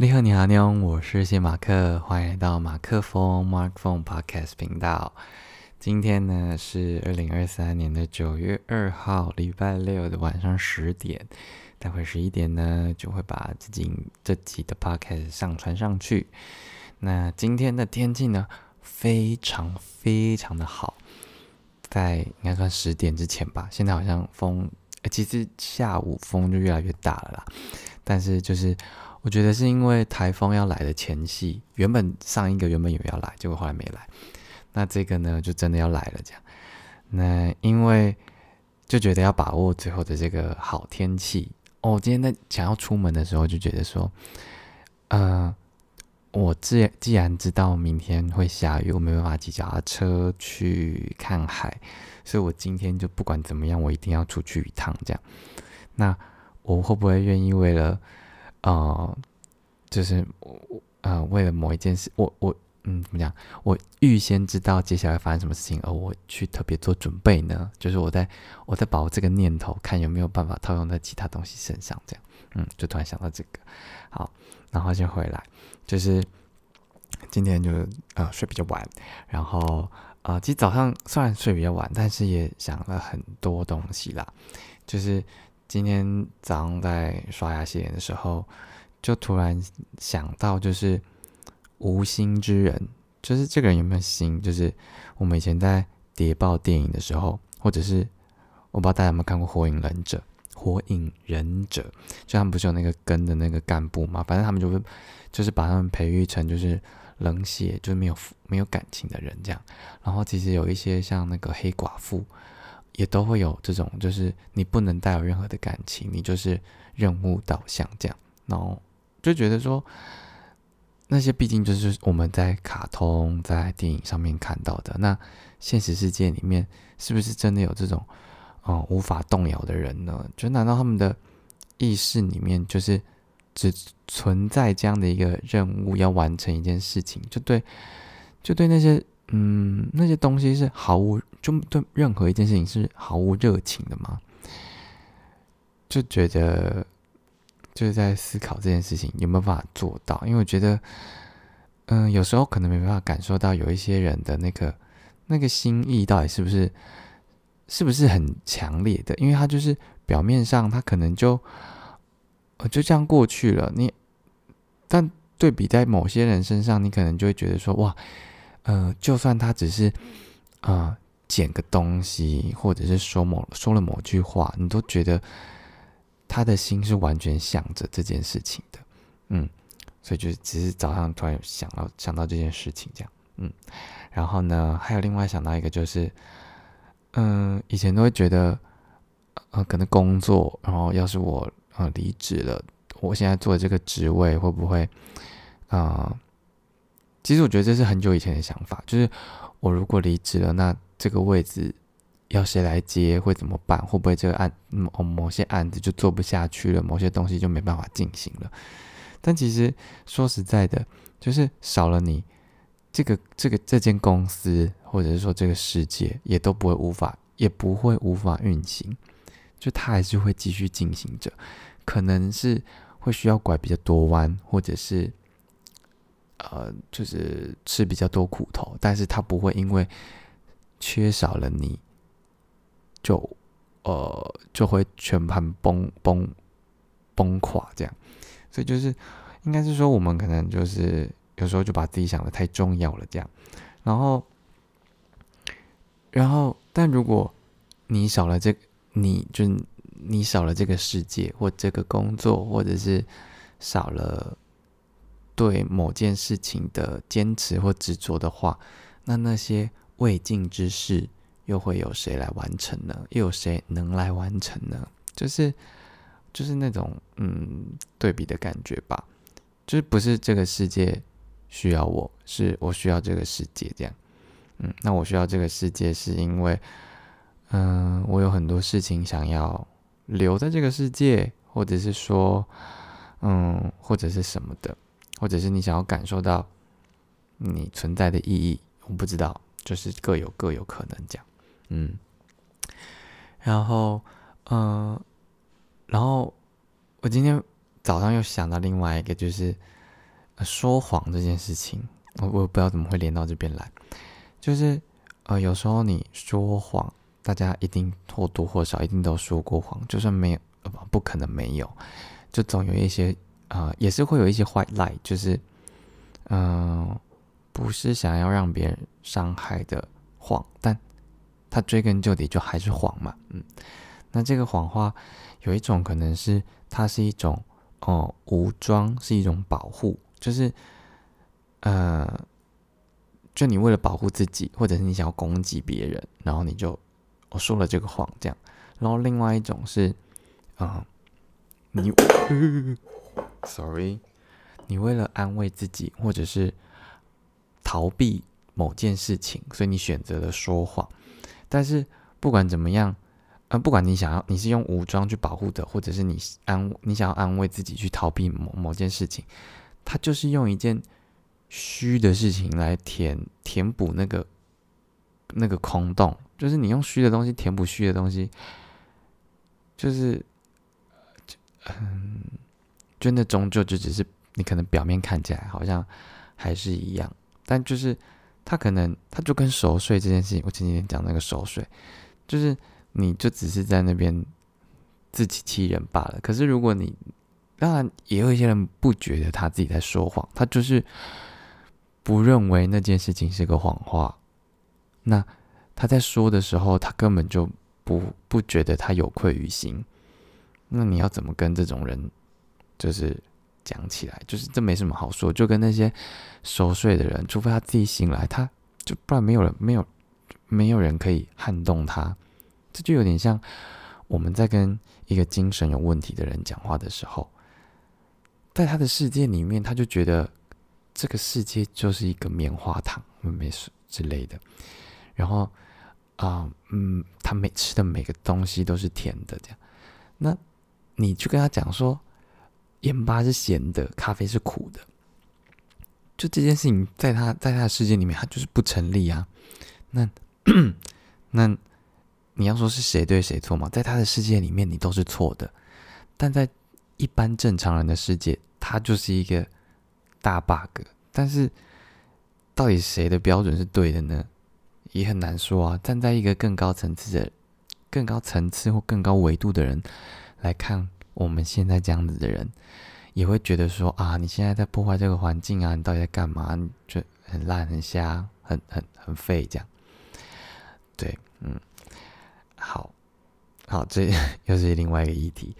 你好，你好，妞，我是谢马克，欢迎来到马克风 Mark Phone Podcast 频道。今天呢是二零二三年的九月二号，礼拜六的晚上十点，待会十一点呢就会把自己这集的 Podcast 上传上去。那今天的天气呢非常非常的好，在应该算十点之前吧，现在好像风，其实下午风就越来越大了啦，但是就是。我觉得是因为台风要来的前夕，原本上一个原本以为要来，结果后来没来。那这个呢，就真的要来了。这样，那因为就觉得要把握最后的这个好天气。哦，今天在想要出门的时候，就觉得说，呃，我既既然知道明天会下雨，我没办法骑脚踏车去看海，所以我今天就不管怎么样，我一定要出去一趟。这样，那我会不会愿意为了？啊，就是我呃，为了某一件事，我我嗯，怎么讲？我预先知道接下来发生什么事情，而我去特别做准备呢？就是我在我在把我这个念头看有没有办法套用在其他东西身上，这样，嗯，就突然想到这个。好，然后先回来，就是今天就呃睡比较晚，然后呃，其实早上虽然睡比较晚，但是也想了很多东西啦，就是。今天早上在刷牙洗脸的时候，就突然想到，就是无心之人，就是这个人有没有心？就是我们以前在谍报电影的时候，或者是我不知道大家有没有看过《火影忍者》，《火影忍者》就他们不是有那个根的那个干部嘛？反正他们就会就是把他们培育成就是冷血，就是没有没有感情的人这样。然后其实有一些像那个黑寡妇。也都会有这种，就是你不能带有任何的感情，你就是任务导向这样，然后就觉得说，那些毕竟就是我们在卡通、在电影上面看到的，那现实世界里面是不是真的有这种，哦无法动摇的人呢？就难道他们的意识里面就是只存在这样的一个任务要完成一件事情，就对，就对那些。嗯，那些东西是毫无就对任何一件事情是毫无热情的吗？就觉得就是在思考这件事情有没有办法做到？因为我觉得，嗯，有时候可能没办法感受到有一些人的那个那个心意到底是不是是不是很强烈的？因为他就是表面上他可能就呃就这样过去了，你但对比在某些人身上，你可能就会觉得说哇。呃，就算他只是啊捡个东西，或者是说某说了某句话，你都觉得他的心是完全想着这件事情的，嗯，所以就是只是早上突然想到想到这件事情这样，嗯，然后呢，还有另外想到一个就是，嗯，以前都会觉得，呃，可能工作，然后要是我呃离职了，我现在做的这个职位会不会啊？其实我觉得这是很久以前的想法，就是我如果离职了，那这个位置要谁来接，会怎么办？会不会这个案某某些案子就做不下去了，某些东西就没办法进行了？但其实说实在的，就是少了你，这个这个这间公司，或者是说这个世界，也都不会无法，也不会无法运行，就它还是会继续进行着，可能是会需要拐比较多弯，或者是。呃，就是吃比较多苦头，但是他不会因为缺少了你，就呃就会全盘崩崩崩垮这样，所以就是应该是说，我们可能就是有时候就把自己想的太重要了这样，然后然后，但如果你少了这，你就你少了这个世界或这个工作，或者是少了。对某件事情的坚持或执着的话，那那些未尽之事又会有谁来完成呢？又有谁能来完成呢？就是就是那种嗯对比的感觉吧。就是不是这个世界需要我，是我需要这个世界这样。嗯，那我需要这个世界是因为嗯我有很多事情想要留在这个世界，或者是说嗯或者是什么的。或者是你想要感受到你存在的意义，我不知道，就是各有各有可能讲，嗯，然后，嗯，然后我今天早上又想到另外一个，就是说谎这件事情，我我不知道怎么会连到这边来，就是呃，有时候你说谎，大家一定或多或少一定都说过谎，就算没有，不不可能没有，就总有一些呃，也是会有一些坏赖，就是嗯，不是想要让别人伤害的谎，但他追根究底就还是谎嘛，嗯，那这个谎话有一种可能是它是一种。哦，武装是一种保护，就是，呃，就你为了保护自己，或者是你想要攻击别人，然后你就我说了这个谎，这样。然后另外一种是，啊，你 ，sorry，你为了安慰自己，或者是逃避某件事情，所以你选择了说谎。但是不管怎么样。呃，不管你想要，你是用武装去保护的，或者是你安，你想要安慰自己去逃避某某件事情，他就是用一件虚的事情来填填补那个那个空洞，就是你用虚的东西填补虚的东西，就是嗯，就那终究就只是你可能表面看起来好像还是一样，但就是他可能他就跟熟睡这件事情，我前几天讲那个熟睡，就是。你就只是在那边自欺欺人罢了。可是如果你，当然也有一些人不觉得他自己在说谎，他就是不认为那件事情是个谎话。那他在说的时候，他根本就不不觉得他有愧于心。那你要怎么跟这种人就是讲起来？就是这没什么好说，就跟那些熟睡的人，除非他自己醒来，他就不然没有人没有没有人可以撼动他。这就有点像我们在跟一个精神有问题的人讲话的时候，在他的世界里面，他就觉得这个世界就是一个棉花糖，没事之类的。然后啊，嗯，他每吃的每个东西都是甜的，这样。那你去跟他讲说，盐巴是咸的，咖啡是苦的，就这件事情，在他在他的世界里面，他就是不成立啊。那 那。你要说是谁对谁错嘛？在他的世界里面，你都是错的；但在一般正常人的世界，他就是一个大 bug。但是，到底谁的标准是对的呢？也很难说啊。站在一个更高层次的、更高层次或更高维度的人来看，我们现在这样子的人，也会觉得说啊，你现在在破坏这个环境啊，你到底在干嘛？你就很烂、很瞎、很很很废这样。对，嗯。好，好，这 又是另外一个议题，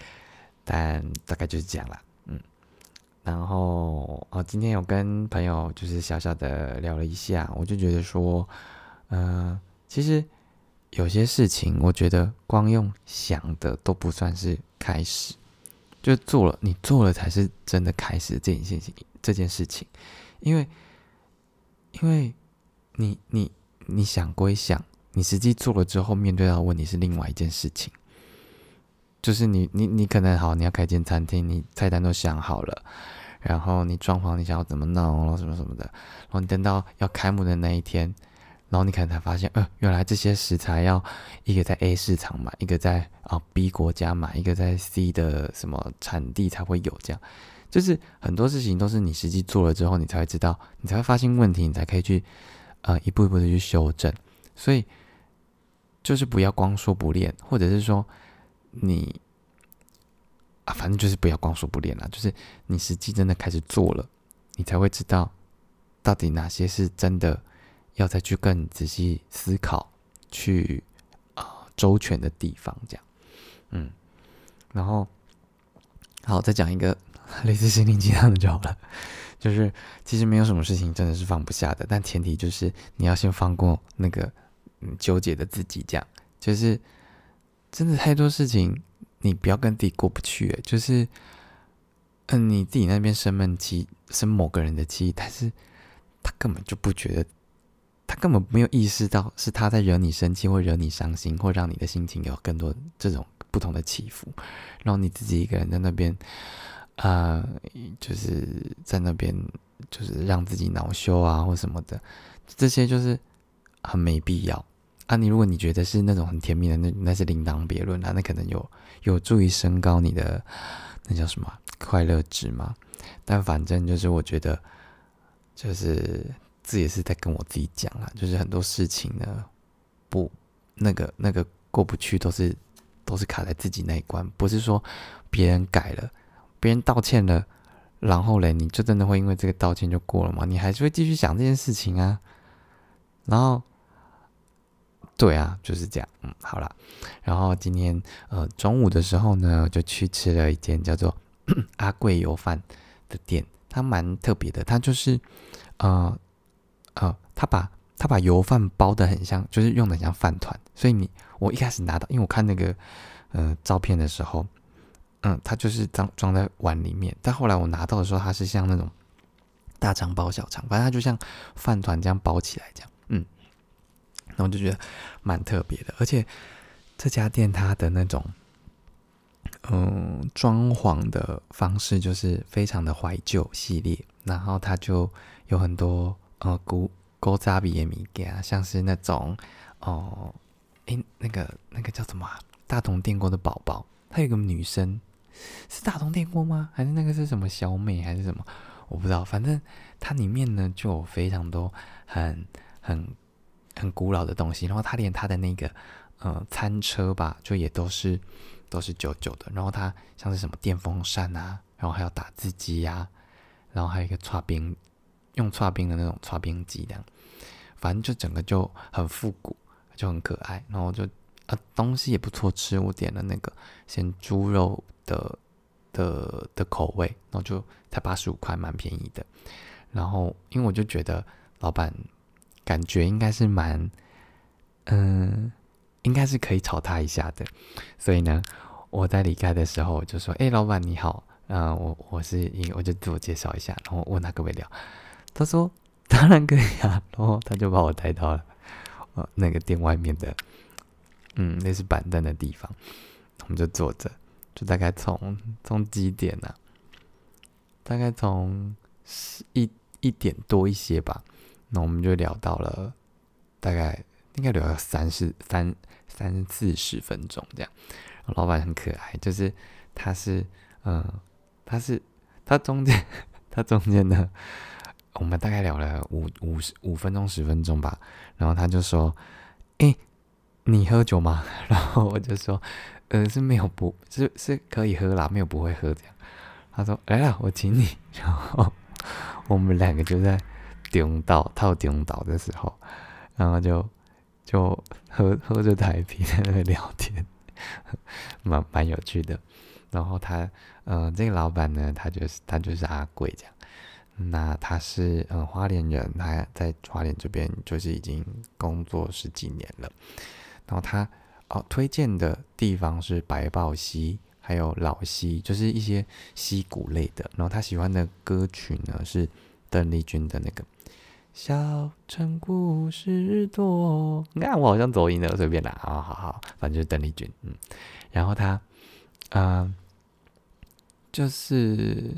但大概就是这样啦，嗯，然后哦，今天有跟朋友就是小小的聊了一下，我就觉得说，呃，其实有些事情，我觉得光用想的都不算是开始，就做了，你做了才是真的开始这件事情，这件事情，因为，因为你你你想归想。你实际做了之后，面对到问题是另外一件事情，就是你你你可能好，你要开间餐厅，你菜单都想好了，然后你装潢你想要怎么弄，然后什么什么的，然后你等到要开幕的那一天，然后你可能才发现，呃，原来这些食材要一个在 A 市场买，一个在啊 B 国家买，一个在 C 的什么产地才会有，这样，就是很多事情都是你实际做了之后，你才会知道，你才会发现问题，你才可以去呃一步一步的去修正，所以。就是不要光说不练，或者是说你啊，反正就是不要光说不练了。就是你实际真的开始做了，你才会知道到底哪些是真的要再去更仔细思考、去啊周全的地方。这样，嗯，然后好，再讲一个 类似心灵鸡汤的就好了。就是其实没有什么事情真的是放不下的，但前提就是你要先放过那个。嗯，纠结的自己这样，就是真的太多事情，你不要跟自己过不去。就是，嗯，你自己那边生闷气，生某个人的气，但是他根本就不觉得，他根本没有意识到是他在惹你生气，或惹你伤心，或让你的心情有更多这种不同的起伏。然后你自己一个人在那边，啊，就是在那边，就是让自己恼羞啊，或什么的，这些就是很没必要。啊，你如果你觉得是那种很甜蜜的，那那是另当别论啊。那可能有有助于升高你的那叫什么快乐值嘛。但反正就是我觉得，就是这也是在跟我自己讲啦，就是很多事情呢，不那个那个过不去，都是都是卡在自己那一关，不是说别人改了，别人道歉了，然后嘞，你就真的会因为这个道歉就过了吗？你还是会继续想这件事情啊，然后。对啊，就是这样。嗯，好了。然后今天呃中午的时候呢，就去吃了一间叫做 阿贵油饭的店，它蛮特别的。它就是呃呃，他把他把油饭包的很像，就是用的像饭团。所以你我一开始拿到，因为我看那个呃照片的时候，嗯，它就是装装在碗里面。但后来我拿到的时候，它是像那种大肠包小肠，反正它就像饭团这样包起来这样。嗯。然后就觉得蛮特别的，而且这家店它的那种嗯装潢的方式就是非常的怀旧系列，然后它就有很多呃古古扎比的米啊，像是那种哦诶那个那个叫什么大同电锅的宝宝，它有个女生是大同电锅吗？还是那个是什么小美还是什么？我不知道，反正它里面呢就有非常多很很。很古老的东西，然后他连他的那个呃餐车吧，就也都是都是旧旧的。然后他像是什么电风扇啊，然后还有打字机呀，然后还有一个擦冰用搓冰的那种搓冰机，这样，反正就整个就很复古，就很可爱。然后就啊东西也不错吃，我点了那个鲜猪肉的的的口味，然后就才八十五块，蛮便宜的。然后因为我就觉得老板。感觉应该是蛮，嗯，应该是可以炒他一下的，所以呢，我在离开的时候我就说：“哎，老板你好，嗯，我我是，我就自我介绍一下，然后问他可不可以聊。”他说：“当然可以啊。”然后他就把我带到了呃那个店外面的，嗯，那是板凳的地方，我们就坐着，就大概从从几点呢？大概从十一一点多一些吧。那我们就聊到了，大概应该聊了三四三三四十分钟这样。老板很可爱，就是他是嗯，他是他中间 他中间呢，我们大概聊了五五十五分钟十分钟吧。然后他就说：“哎，你喝酒吗？” 然后我就说：“呃，是没有不，是是可以喝啦，没有不会喝这样。”他说：“来了，我请你。” 然后我们两个就在。顶岛套顶岛的时候，然后就就喝喝着台啤在那聊天，蛮蛮有趣的。然后他，嗯，这个老板呢，他就是他就是阿贵这样。那他是嗯花莲人，他在花莲这边就是已经工作十几年了。然后他哦推荐的地方是白豹溪，还有老溪，就是一些溪谷类的。然后他喜欢的歌曲呢是邓丽君的那个。小城故事多，你看我好像走音了，随便啦，好好好，反正就是邓丽君，嗯，然后他，嗯，就是，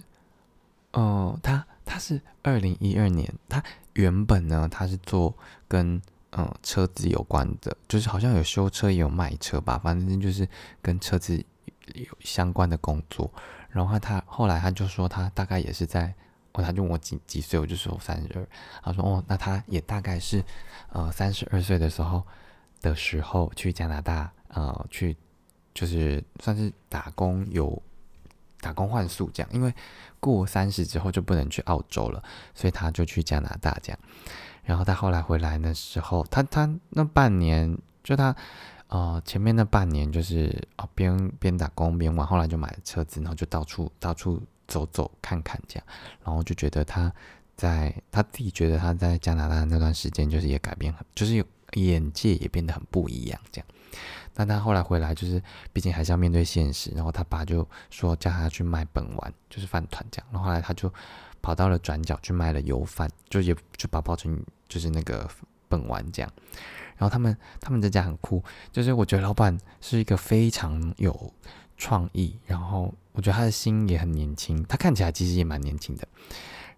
哦，他他是二零一二年，他原本呢，他是做跟嗯车子有关的，就是好像有修车也有卖车吧，反正就是跟车子有相关的工作，然后他后来他就说他大概也是在。哦，他就问我几几岁，我就说三十二。他说哦，那他也大概是呃三十二岁的时候的时候去加拿大，呃，去就是算是打工有打工换宿这样，因为过三十之后就不能去澳洲了，所以他就去加拿大这样。然后他后来回来的时候，他他那半年就他呃前面那半年就是哦边边打工边玩，后来就买了车子，然后就到处到处。走走看看这样，然后就觉得他在他自己觉得他在加拿大那段时间就是也改变很，就是有眼界也变得很不一样这样。但他后来回来，就是毕竟还是要面对现实，然后他爸就说叫他去卖本丸，就是饭团这样。然后后来他就跑到了转角去卖了油饭，就也就把包成就是那个本丸这样。然后他们他们这家很酷，就是我觉得老板是一个非常有创意，然后。我觉得他的心也很年轻，他看起来其实也蛮年轻的。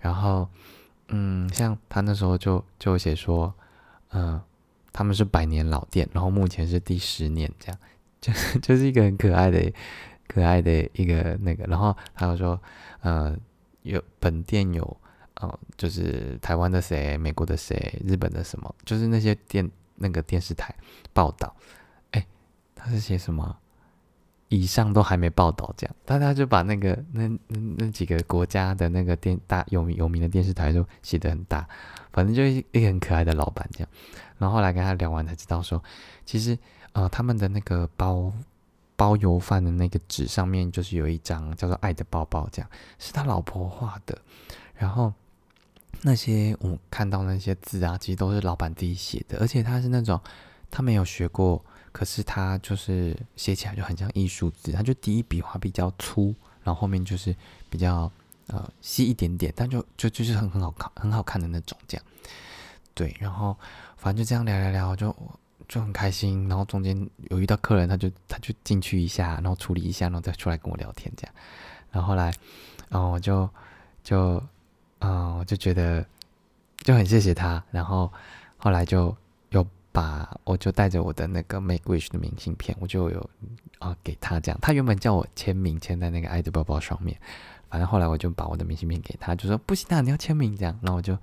然后，嗯，像他那时候就就写说，嗯，他们是百年老店，然后目前是第十年，这样，就就是一个很可爱的、可爱的一个那个，然后他就说，呃，有本店有，哦，就是台湾的谁，美国的谁，日本的什么，就是那些电那个电视台报道，哎，他是写什么？以上都还没报道，这样，但他就把那个那那那几个国家的那个电大有名有名的电视台都写的很大，反正就一个很可爱的老板这样。然后后来跟他聊完才知道说，其实呃他们的那个包包邮饭的那个纸上面就是有一张叫做“爱的抱抱”，这样是他老婆画的。然后那些我看到那些字啊，其实都是老板自己写的，而且他是那种他没有学过。可是他就是写起来就很像艺术字，他就第一笔画比较粗，然后后面就是比较呃细一点点，但就就就是很很好看很好看的那种这样。对，然后反正就这样聊聊聊，就就很开心。然后中间有遇到客人，他就他就进去一下，然后处理一下，然后再出来跟我聊天这样。然后后来，然后我就就嗯，我就觉得就很谢谢他。然后后来就。把我就带着我的那个 Make Wish 的明信片，我就有啊给他这样。他原本叫我签名签在那个爱的包包上面，反正后来我就把我的明信片给他，就说不行啊，你要签名这样。然后我就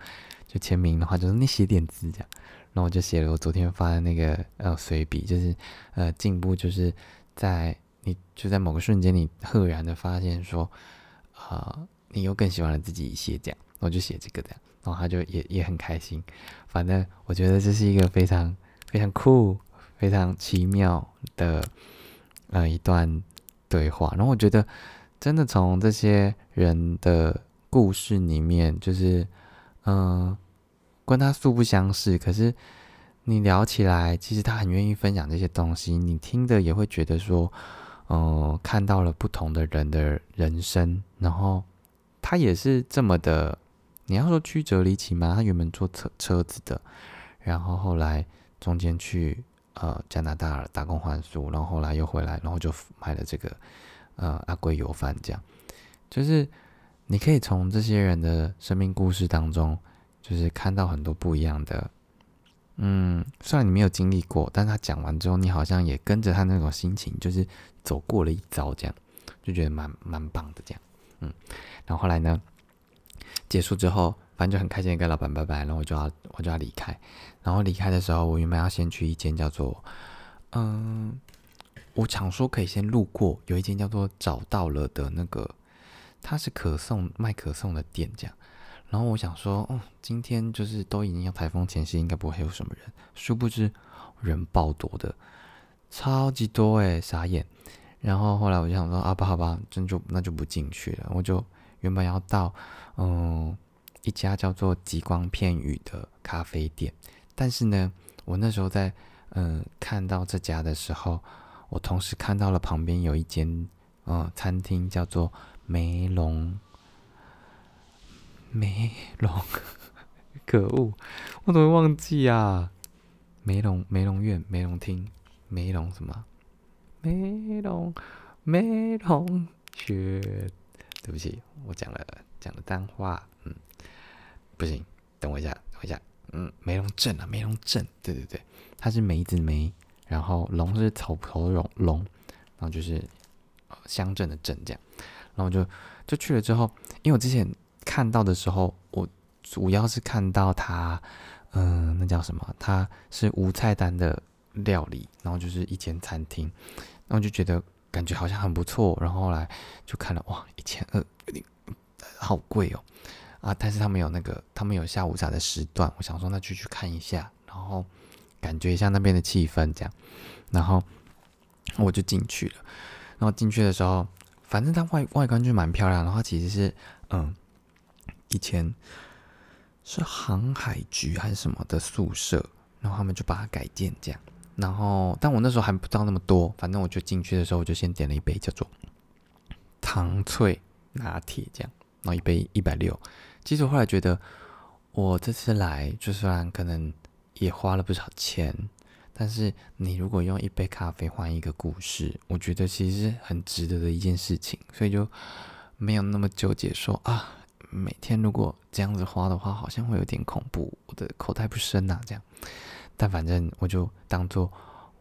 就签名的话，就是你写点字这样。然后我就写了我昨天发的那个呃随笔，就是呃进步就是在你就在某个瞬间，你赫然的发现说啊，你又更喜欢了自己一些这样。我就写这个这样。然后他就也也很开心，反正我觉得这是一个非常非常酷、非常奇妙的呃一段对话。然后我觉得真的从这些人的故事里面，就是嗯跟他素不相识，可是你聊起来，其实他很愿意分享这些东西，你听的也会觉得说，嗯看到了不同的人的人生，然后他也是这么的。你要说曲折离奇吗？他原本做车车子的，然后后来中间去呃加拿大打工换宿，然后后来又回来，然后就买了这个呃阿贵油饭，这样就是你可以从这些人的生命故事当中，就是看到很多不一样的。嗯，虽然你没有经历过，但他讲完之后，你好像也跟着他那种心情，就是走过了一遭，这样就觉得蛮蛮棒的这样。嗯，然后后来呢？结束之后，反正就很开心，跟老板拜拜，然后我就要我就要离开。然后离开的时候，我原本要先去一间叫做……嗯，我常说可以先路过，有一间叫做找到了的那个，它是可颂卖可颂的店，这样。然后我想说，哦，今天就是都已经要台风前夕，应该不会有什么人。殊不知人爆多的，超级多诶，傻眼。然后后来我就想说，啊不好吧，真就那就不进去了，我就。原本要到嗯一家叫做极光片语的咖啡店，但是呢，我那时候在嗯看到这家的时候，我同时看到了旁边有一间嗯餐厅叫做梅龙。梅龙，可恶，我怎么会忘记啊？梅龙梅龙院梅龙厅。梅龙什么？梅龙梅龙雪。对不起，我讲了讲了单话，嗯，不行，等我一下，等我一下，嗯，梅龙镇啊，梅龙镇，对对对，它是梅子梅，然后龙是草头龙龙，然后就是乡镇的镇这样，然后就就去了之后，因为我之前看到的时候，我主要是看到它，嗯，那叫什么？它是无菜单的料理，然后就是一间餐厅，然后就觉得。感觉好像很不错，然后后来就看了，哇，一千二，有点好贵哦，啊！但是他们有那个，他们有下午茶的时段，我想说那就去看一下，然后感觉一下那边的气氛，这样，然后我就进去了。然后进去的时候，反正它外外观就蛮漂亮，然后其实是，嗯，以前是航海局还是什么的宿舍，然后他们就把它改建这样。然后，但我那时候还不知道那么多，反正我就进去的时候，我就先点了一杯叫做糖脆拿铁，这样，然后一杯一百六。其实我后来觉得，我这次来，就算可能也花了不少钱，但是你如果用一杯咖啡换一个故事，我觉得其实是很值得的一件事情，所以就没有那么纠结说啊，每天如果这样子花的话，好像会有点恐怖，我的口袋不深呐，这样。但反正我就当做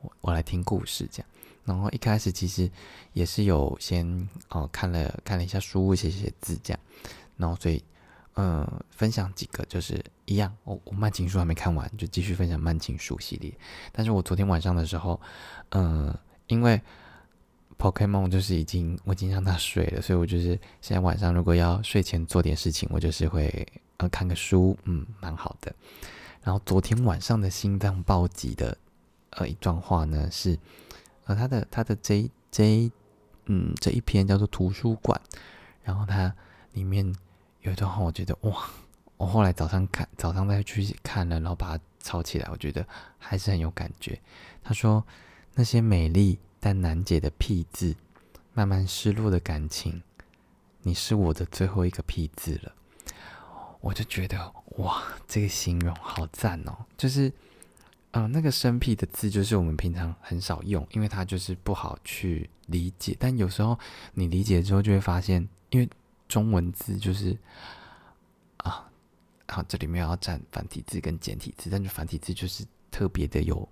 我我来听故事这样。然后一开始其实也是有先哦看了看了一下书，写写字这样。然后所以嗯，分享几个就是一样，我我慢情书还没看完，就继续分享慢情书系列。但是我昨天晚上的时候，嗯，因为 Pokemon 就是已经我已经让他睡了，所以我就是现在晚上如果要睡前做点事情，我就是会呃看个书，嗯，蛮好的。然后昨天晚上的心脏暴击的呃一段话呢是。呃，他的他的这这嗯这一篇叫做图书馆，然后它里面有一段话，我觉得哇，我后来早上看早上再去看了，然后把它抄起来，我觉得还是很有感觉。他说那些美丽但难解的屁字，慢慢失落的感情，你是我的最后一个屁字了，我就觉得哇，这个形容好赞哦，就是。嗯，那个生僻的字就是我们平常很少用，因为它就是不好去理解。但有时候你理解之后，就会发现，因为中文字就是啊，好，这里面要占繁体字跟简体字，但是繁体字就是特别的有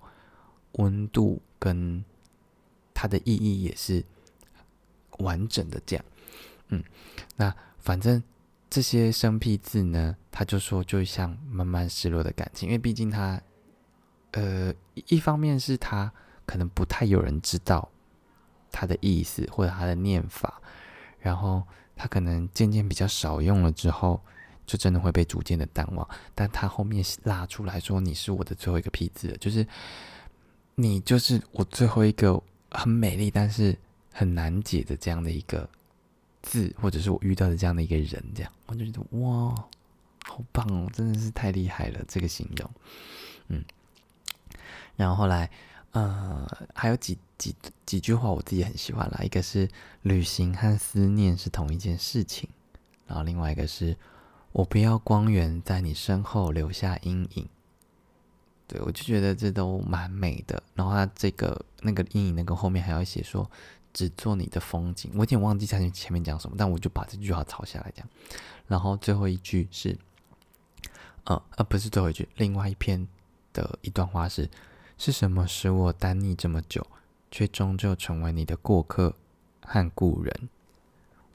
温度，跟它的意义也是完整的这样。嗯，那反正这些生僻字呢，他就说就像慢慢失落的感情，因为毕竟他。呃，一方面是他可能不太有人知道他的意思或者他的念法，然后他可能渐渐比较少用了之后，就真的会被逐渐的淡忘。但他后面拉出来说：“你是我的最后一个批字，就是你就是我最后一个很美丽但是很难解的这样的一个字，或者是我遇到的这样的一个人，这样我就觉得哇，好棒哦，真的是太厉害了，这个形容，嗯。”然后后来，呃，还有几几几句话我自己很喜欢啦。一个是旅行和思念是同一件事情，然后另外一个是我不要光源在你身后留下阴影。对我就觉得这都蛮美的。然后他这个那个阴影那个后面还要写说只做你的风景，我有点忘记前前面讲什么，但我就把这句话抄下来讲。然后最后一句是，呃呃，不是最后一句，另外一篇的一段话是。是什么使我单逆这么久，却终究成为你的过客和故人？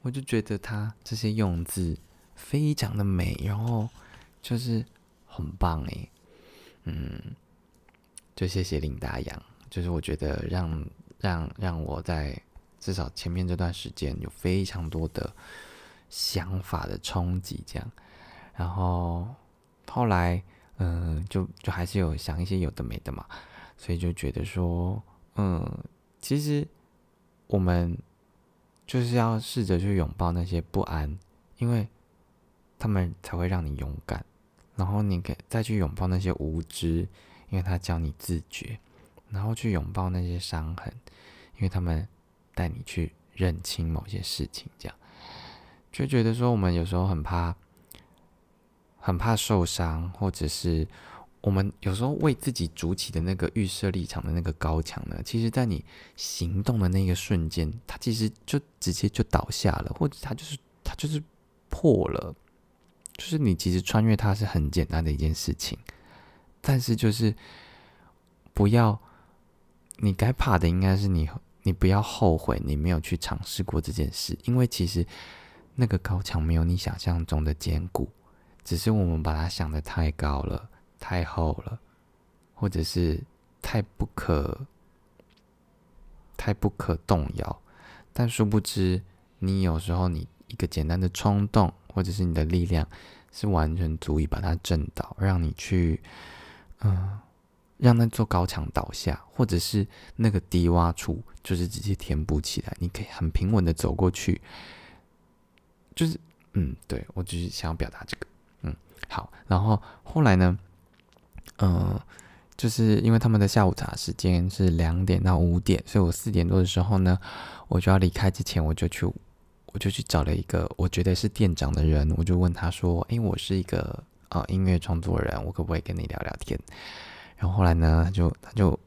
我就觉得他这些用字非常的美，然后就是很棒诶。嗯，就谢谢林大洋，就是我觉得让让让我在至少前面这段时间有非常多的想法的冲击，这样，然后后来嗯，就就还是有想一些有的没的嘛。所以就觉得说，嗯，其实我们就是要试着去拥抱那些不安，因为他们才会让你勇敢。然后你给再去拥抱那些无知，因为他教你自觉。然后去拥抱那些伤痕，因为他们带你去认清某些事情。这样就觉得说，我们有时候很怕，很怕受伤，或者是。我们有时候为自己筑起的那个预设立场的那个高墙呢，其实，在你行动的那个瞬间，它其实就直接就倒下了，或者它就是它就是破了。就是你其实穿越它是很简单的一件事情，但是就是不要，你该怕的应该是你，你不要后悔你没有去尝试过这件事，因为其实那个高墙没有你想象中的坚固，只是我们把它想的太高了。太厚了，或者是太不可、太不可动摇，但殊不知，你有时候你一个简单的冲动，或者是你的力量，是完全足以把它震倒，让你去，嗯，让那座高墙倒下，或者是那个低洼处，就是直接填补起来，你可以很平稳的走过去。就是，嗯，对我就是想要表达这个，嗯，好，然后后来呢？嗯，就是因为他们的下午茶时间是两点到五点，所以我四点多的时候呢，我就要离开之前，我就去，我就去找了一个我觉得是店长的人，我就问他说：“诶，我是一个呃音乐创作人，我可不可以跟你聊聊天？”然后后来呢，他就他就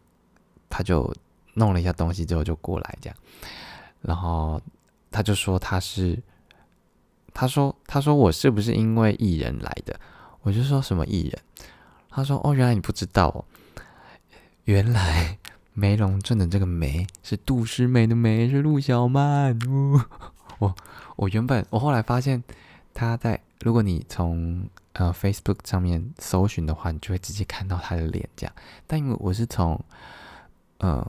他就弄了一下东西之后就过来这样，然后他就说他是，他说他说我是不是因为艺人来的？我就说什么艺人？他说：“哦，原来你不知道哦，原来梅龙镇的这个梅是杜诗梅的梅，是陆小曼。哦我我原本我后来发现他在，如果你从呃 Facebook 上面搜寻的话，你就会直接看到他的脸这样。但因为我是从呃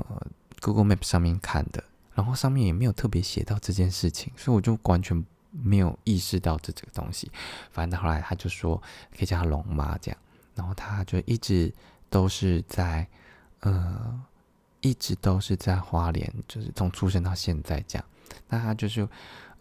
Google Map 上面看的，然后上面也没有特别写到这件事情，所以我就完全没有意识到这这个东西。反正后来他就说可以叫他龙妈这样，然后他就一直都是在呃。一直都是在花莲，就是从出生到现在这样。那他就是，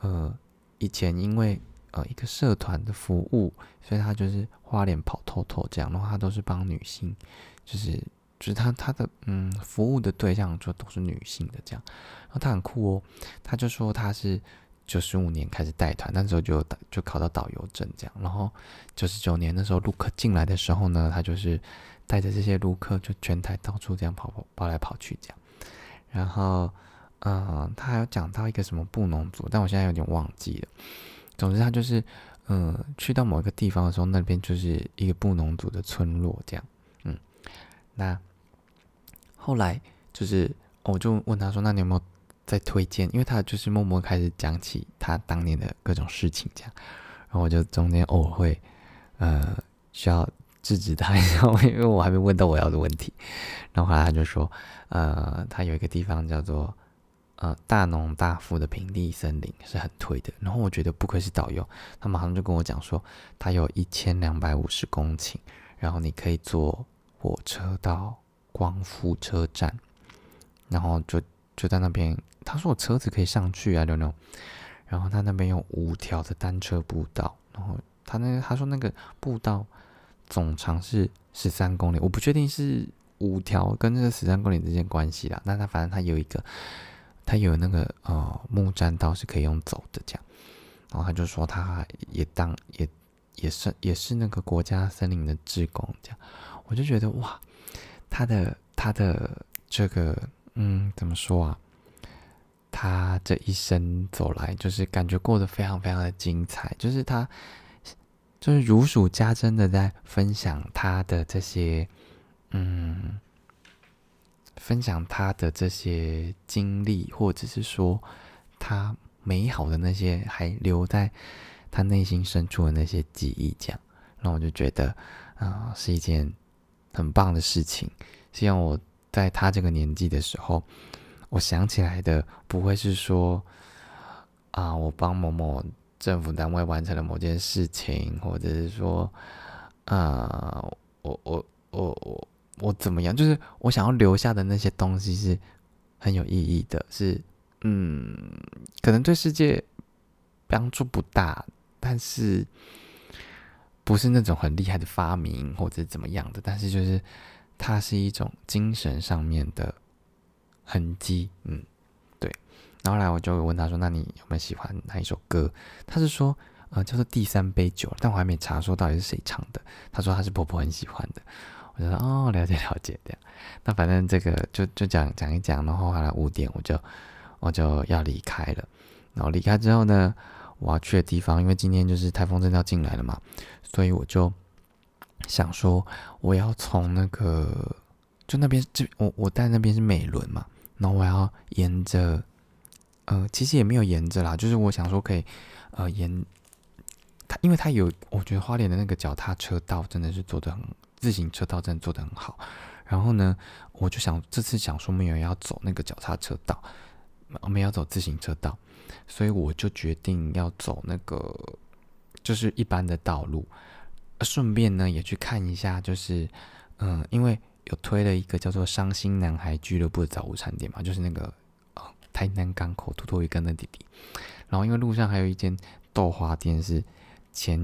呃，以前因为呃一个社团的服务，所以他就是花莲跑透透这样。然后他都是帮女性，就是就是他他的嗯服务的对象就都是女性的这样。然后他很酷哦，他就说他是九十五年开始带团，那时候就就考到导游证这样。然后九十九年的时候陆客进来的时候呢，他就是。带着这些路客就全台到处这样跑跑跑来跑去这样，然后，嗯，他还有讲到一个什么布农族，但我现在有点忘记了。总之，他就是，嗯，去到某一个地方的时候，那边就是一个布农族的村落这样，嗯。那 后来就是，我就问他说：“那你有没有在推荐？”因为他就是默默开始讲起他当年的各种事情这样，然后我就中间偶尔会，呃，需要。制止他一下，因为我还没问到我要的问题。然后后来他就说，呃，他有一个地方叫做呃大农大富的平地森林是很推的。然后我觉得不愧是导游，他马上就跟我讲说，他有一千两百五十公顷，然后你可以坐火车到光复车站，然后就就在那边。他说我车子可以上去啊，六六。然后他那边有五条的单车步道，然后他那他说那个步道。总长是十三公里，我不确定是五条跟这个十三公里之间关系啦。那他反正他有一个，他有那个呃木栈道是可以用走的这样。然后他就说他也当也也是也是那个国家森林的职工这样。我就觉得哇，他的他的这个嗯怎么说啊？他这一生走来就是感觉过得非常非常的精彩，就是他。就是如数家珍的在分享他的这些，嗯，分享他的这些经历，或者是说他美好的那些还留在他内心深处的那些记忆，这样，那我就觉得啊，是一件很棒的事情。希望我在他这个年纪的时候，我想起来的不会是说啊，我帮某某。政府单位完成了某件事情，或者是说，啊，我我我我我怎么样？就是我想要留下的那些东西是很有意义的，是嗯，可能对世界帮助不大，但是不是那种很厉害的发明或者怎么样的，但是就是它是一种精神上面的痕迹，嗯。对然后来我就问他说：“那你有没有喜欢哪一首歌？”他是说：“呃，叫做第三杯酒。”但我还没查说到底是谁唱的。他说他是婆婆很喜欢的。我就说：“哦，了解了解。”这样，那反正这个就就讲讲一讲。然后后来五点我就我就要离开了。然后离开之后呢，我要去的地方，因为今天就是台风真的要进来了嘛，所以我就想说我要从那个就那边这我我在那边是美伦嘛，然后我要沿着。呃，其实也没有沿着啦，就是我想说可以，呃，沿它，因为它有，我觉得花莲的那个脚踏车道真的是做的很，自行车道真的做的很好。然后呢，我就想这次想说没有要走那个脚踏车道，我们要走自行车道，所以我就决定要走那个就是一般的道路，顺便呢也去看一下，就是嗯，因为有推了一个叫做“伤心男孩俱乐部”的早午餐店嘛，就是那个呃。台南港口土托鱼跟的弟弟，然后因为路上还有一间豆花店，是前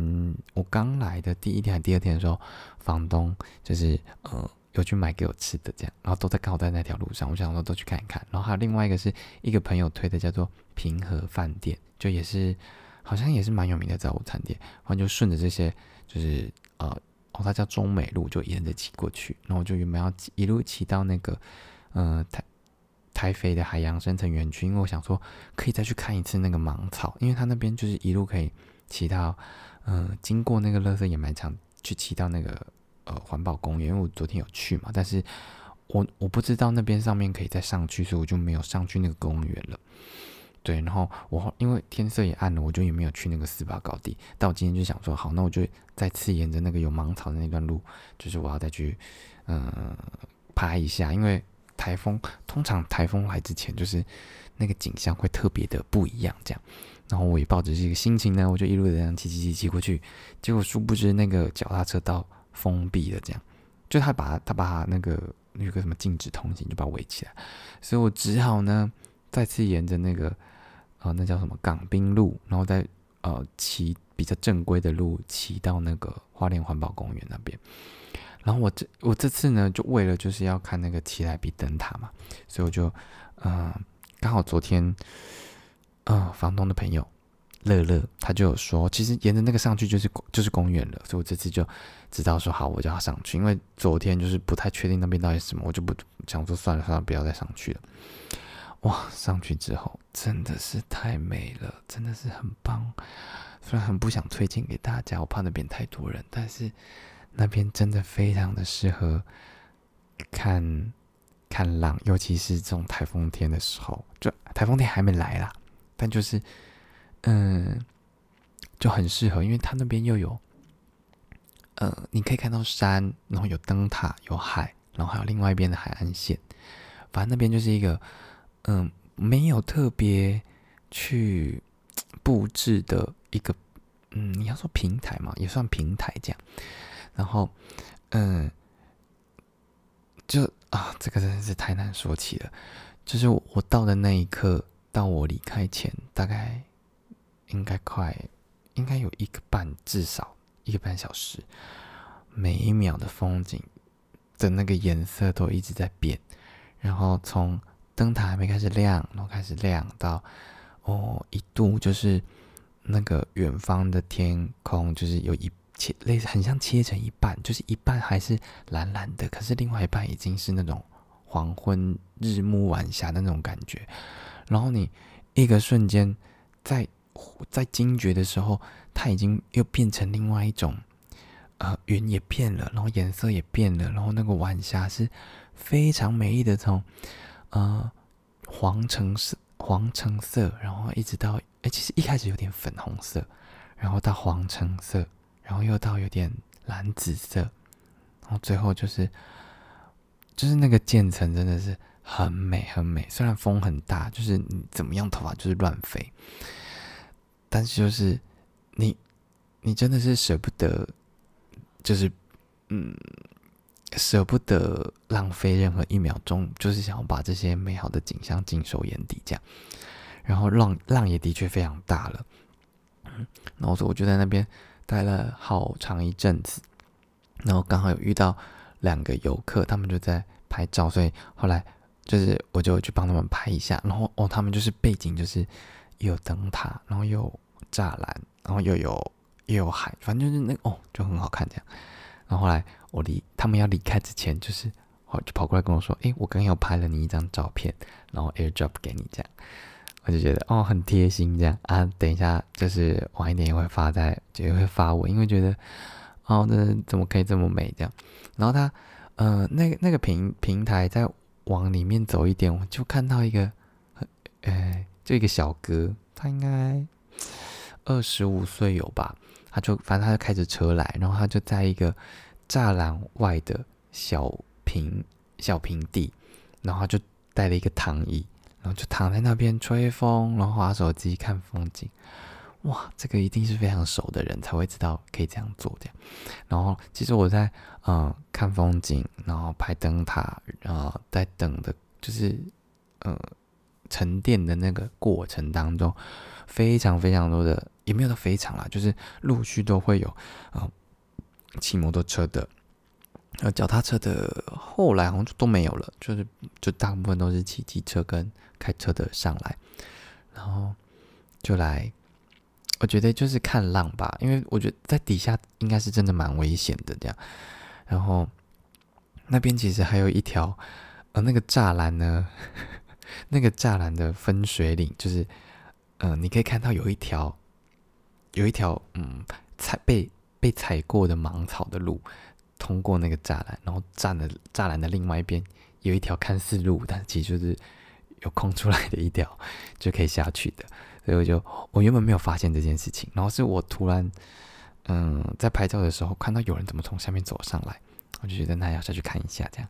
我刚来的第一天还第二天的时候，房东就是呃有去买给我吃的这样，然后都在刚好在那条路上，我想说都去看一看。然后还有另外一个是一个朋友推的，叫做平和饭店，就也是好像也是蛮有名的早午餐店。然后就顺着这些就是呃哦，它叫中美路，就沿着骑过去，然后就原本要一路骑到那个呃台。台北的海洋生成园区，因为我想说可以再去看一次那个芒草，因为它那边就是一路可以骑到，嗯，经过那个乐色掩埋场去骑到那个呃环保公园。因为我昨天有去嘛，但是我我不知道那边上面可以再上去，所以我就没有上去那个公园了。对，然后我因为天色也暗了，我就也没有去那个四八高地。但我今天就想说，好，那我就再次沿着那个有芒草的那段路，就是我要再去嗯拍一下，因为台风通常台风来之前，就是那个景象会特别的不一样，这样。然后我也抱着这个心情呢，我就一路这样骑骑骑骑过去，结果殊不知那个脚踏车道封闭了，这样，就他把他把那个那个什么禁止通行就把围起来，所以我只好呢再次沿着那个。啊，那叫什么港滨路，然后再呃骑比较正规的路骑到那个花莲环保公园那边。然后我这我这次呢，就为了就是要看那个奇莱比灯塔嘛，所以我就嗯刚好昨天嗯房东的朋友乐乐他就有说，其实沿着那个上去就是就是公园了，所以我这次就知道说好我就要上去，因为昨天就是不太确定那边到底是什么，我就不想说算了算了，不要再上去了。哇，上去之后真的是太美了，真的是很棒。虽然很不想推荐给大家，我怕那边太多人，但是那边真的非常的适合看看浪，尤其是这种台风天的时候。就台风天还没来啦，但就是嗯，就很适合，因为它那边又有呃，你可以看到山，然后有灯塔，有海，然后还有另外一边的海岸线。反正那边就是一个。嗯，没有特别去布置的一个，嗯，你要说平台嘛，也算平台这样。然后，嗯，就啊，这个真的是太难说起了。就是我到的那一刻，到我离开前，大概应该快，应该有一个半，至少一个半小时，每一秒的风景的那个颜色都一直在变，然后从。灯塔还没开始亮，然后开始亮到哦，一度就是那个远方的天空，就是有一切类似很像切成一半，就是一半还是蓝蓝的，可是另外一半已经是那种黄昏日暮晚霞的那种感觉。然后你一个瞬间在在惊觉的时候，它已经又变成另外一种，呃，云也变了，然后颜色也变了，然后那个晚霞是非常美丽的，从。呃，黄橙色，黄橙色，然后一直到，哎，其实一开始有点粉红色，然后到黄橙色，然后又到有点蓝紫色，然后最后就是，就是那个渐层真的是很美很美。虽然风很大，就是你怎么样头发就是乱飞，但是就是你，你真的是舍不得，就是嗯。舍不得浪费任何一秒钟，就是想要把这些美好的景象尽收眼底，这样。然后浪浪也的确非常大了，嗯，然后我就在那边待了好长一阵子，然后刚好有遇到两个游客，他们就在拍照，所以后来就是我就去帮他们拍一下，然后哦，他们就是背景就是有灯塔，然后有栅栏，然后又有又有海，反正就是那哦就很好看这样。然后后来。我离他们要离开之前，就是哦，就跑过来跟我说：“哎，我刚刚拍了你一张照片，然后 AirDrop 给你这样。”我就觉得哦，很贴心这样啊。等一下就是晚一点也会发在，也会发我，因为觉得哦，那怎么可以这么美这样？然后他呃，那个那个平平台再往里面走一点，我就看到一个呃，就一个小哥，他应该二十五岁有吧？他就反正他就开着车来，然后他就在一个。栅栏外的小平小平地，然后就带了一个躺椅，然后就躺在那边吹风，然后划手机看风景。哇，这个一定是非常熟的人才会知道可以这样做的。然后其实我在嗯看风景，然后拍灯塔，然后在等的，就是呃沉淀的那个过程当中，非常非常多的，也没有到非常啦，就是陆续都会有啊。骑摩托车的，呃，脚踏车的，后来好像就都没有了，就是就大部分都是骑机车跟开车的上来，然后就来，我觉得就是看浪吧，因为我觉得在底下应该是真的蛮危险的这样，然后那边其实还有一条，呃，那个栅栏呢，那个栅栏的分水岭，就是，嗯，你可以看到有一条，有一条，嗯，踩被。被踩过的芒草的路，通过那个栅栏，然后栅栏栅栏的另外一边有一条看似路，但其实就是有空出来的一条就可以下去的。所以我就我原本没有发现这件事情，然后是我突然嗯在拍照的时候看到有人怎么从下面走上来，我就觉得那要下去看一下这样，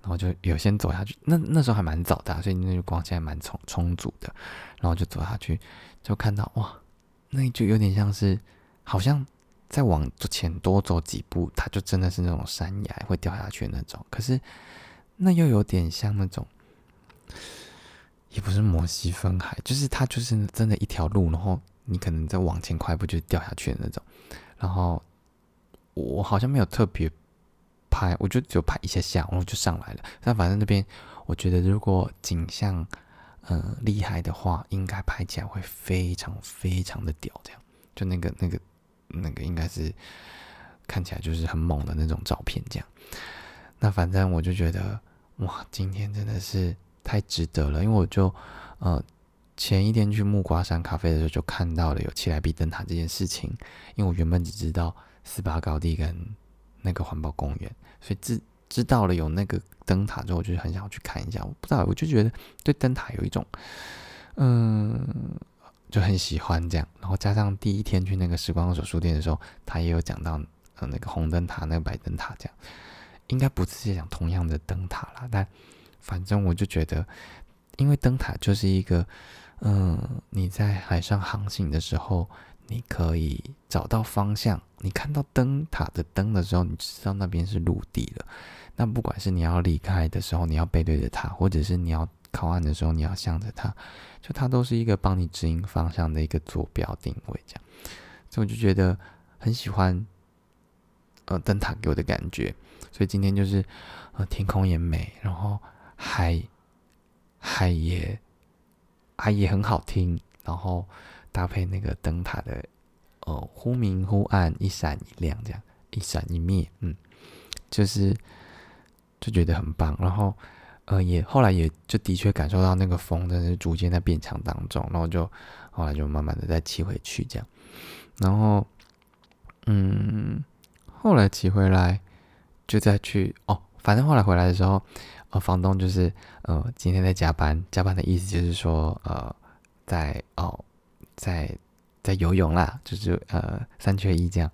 然后就有先走下去。那那时候还蛮早的，所以那个光线还蛮充充足的，然后就走下去，就看到哇，那就有点像是好像。再往前多走几步，它就真的是那种山崖会掉下去的那种。可是那又有点像那种，也不是摩西分海，就是它就是真的一条路，然后你可能再往前快步就掉下去的那种。然后我好像没有特别拍，我就只拍一下下，然后就上来了。但反正那边我觉得，如果景象嗯厉害的话，应该拍起来会非常非常的屌。这样，就那个那个。那个应该是看起来就是很猛的那种照片，这样。那反正我就觉得，哇，今天真的是太值得了，因为我就呃前一天去木瓜山咖啡的时候就看到了有七来比灯塔这件事情，因为我原本只知道四八高地跟那个环保公园，所以知知道了有那个灯塔之后，我就很想要去看一下。我不知道，我就觉得对灯塔有一种嗯。就很喜欢这样，然后加上第一天去那个时光手书店的时候，他也有讲到呃那个红灯塔、那个白灯塔这样，应该不是讲同样的灯塔啦，但反正我就觉得，因为灯塔就是一个，嗯，你在海上航行的时候，你可以找到方向，你看到灯塔的灯的时候，你知道那边是陆地了。那不管是你要离开的时候，你要背对着它，或者是你要靠岸的时候，你要向着它。就它都是一个帮你指引方向的一个坐标定位，这样，所以我就觉得很喜欢，呃，灯塔给我的感觉。所以今天就是，呃，天空也美，然后海海也海也很好听，然后搭配那个灯塔的，呃，忽明忽暗，一闪一亮，这样一闪一灭，嗯，就是就觉得很棒，然后。呃，也后来也就的确感受到那个风真是逐渐在变强当中，然后就后来就慢慢的再骑回去这样，然后嗯，后来骑回来就再去哦，反正后来回来的时候，呃，房东就是呃今天在加班，加班的意思就是说呃在哦在在游泳啦，就是呃三缺一这样，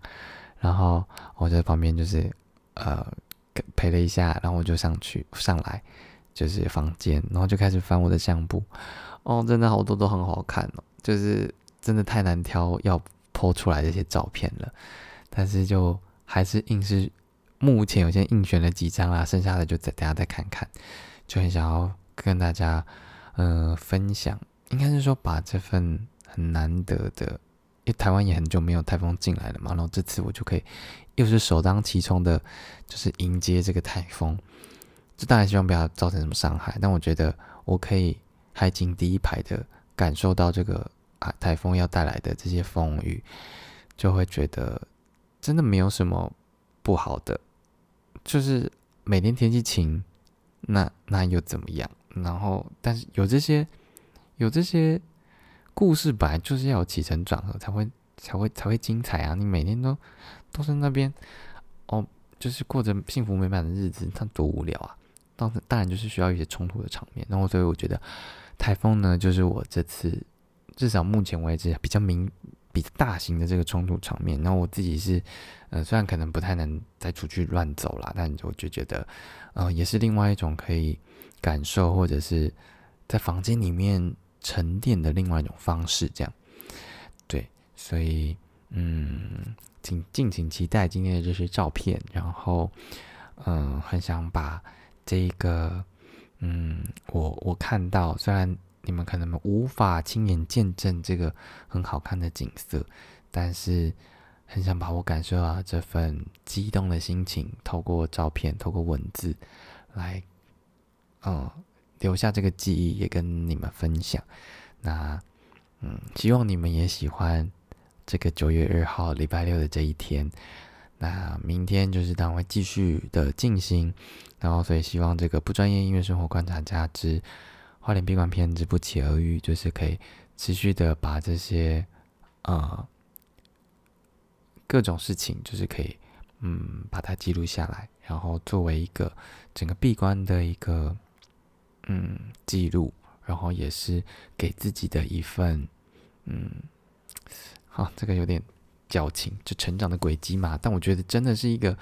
然后我在旁边就是呃陪了一下，然后我就上去上来。就是房间，然后就开始翻我的相簿，哦，真的好多都很好看哦，就是真的太难挑要剖出来这些照片了，但是就还是硬是目前有些硬选了几张啦，剩下的就再等下再看看，就很想要跟大家嗯分享，应该是说把这份很难得的，因为台湾也很久没有台风进来了嘛，然后这次我就可以又是首当其冲的，就是迎接这个台风。就当然希望不要造成什么伤害，但我觉得我可以海景第一排的感受到这个啊台风要带来的这些风雨，就会觉得真的没有什么不好的，就是每天天气晴，那那又怎么样？然后但是有这些有这些故事，本来就是要有起承转合才会才会才会精彩啊！你每天都都在那边哦，就是过着幸福美满的日子，那多无聊啊！当然就是需要一些冲突的场面，然后所以我觉得台风呢，就是我这次至少目前为止比较明、比较大型的这个冲突场面。然后我自己是，呃，虽然可能不太能再出去乱走啦，但我就觉得，呃，也是另外一种可以感受或者是在房间里面沉淀的另外一种方式。这样，对，所以嗯，请敬请期待今天的这些照片。然后，嗯，很想把。这个，嗯，我我看到，虽然你们可能无法亲眼见证这个很好看的景色，但是很想把我感受到这份激动的心情，透过照片，透过文字来，嗯，留下这个记忆，也跟你们分享。那，嗯，希望你们也喜欢这个九月二号礼拜六的这一天。那明天就是当会继续的进行，然后所以希望这个不专业音乐生活观察家之花莲闭关篇之不期而遇，就是可以持续的把这些呃各种事情，就是可以嗯，把它记录下来，然后作为一个整个闭关的一个嗯记录，然后也是给自己的一份嗯，好，这个有点矫情，就成长的轨迹嘛。但我觉得真的是一个，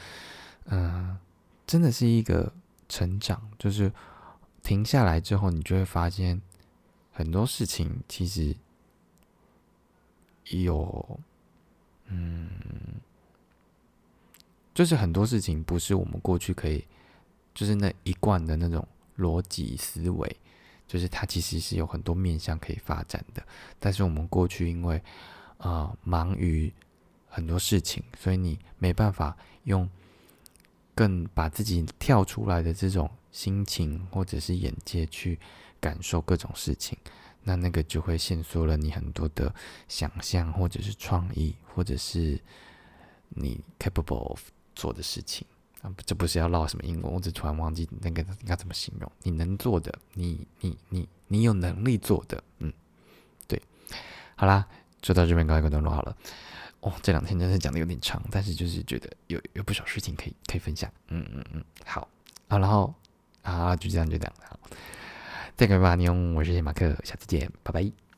嗯，真的是一个成长，就是停下来之后，你就会发现很多事情其实有，嗯。就是很多事情不是我们过去可以，就是那一贯的那种逻辑思维，就是它其实是有很多面向可以发展的。但是我们过去因为啊忙于很多事情，所以你没办法用更把自己跳出来的这种心情或者是眼界去感受各种事情，那那个就会限缩了你很多的想象或者是创意，或者是你 capable of。做的事情啊，这不是要唠什么英文，我只突然忘记那个应该怎么形容。你能做的，你你你你有能力做的，嗯，对，好啦，就到这边告一个段落好了。哦，这两天真是讲的有点长，但是就是觉得有有不少事情可以可以分享。嗯嗯嗯，好啊，然后啊，就这样就这样，好，再见吧，你用我是谢马克，下次见，拜拜。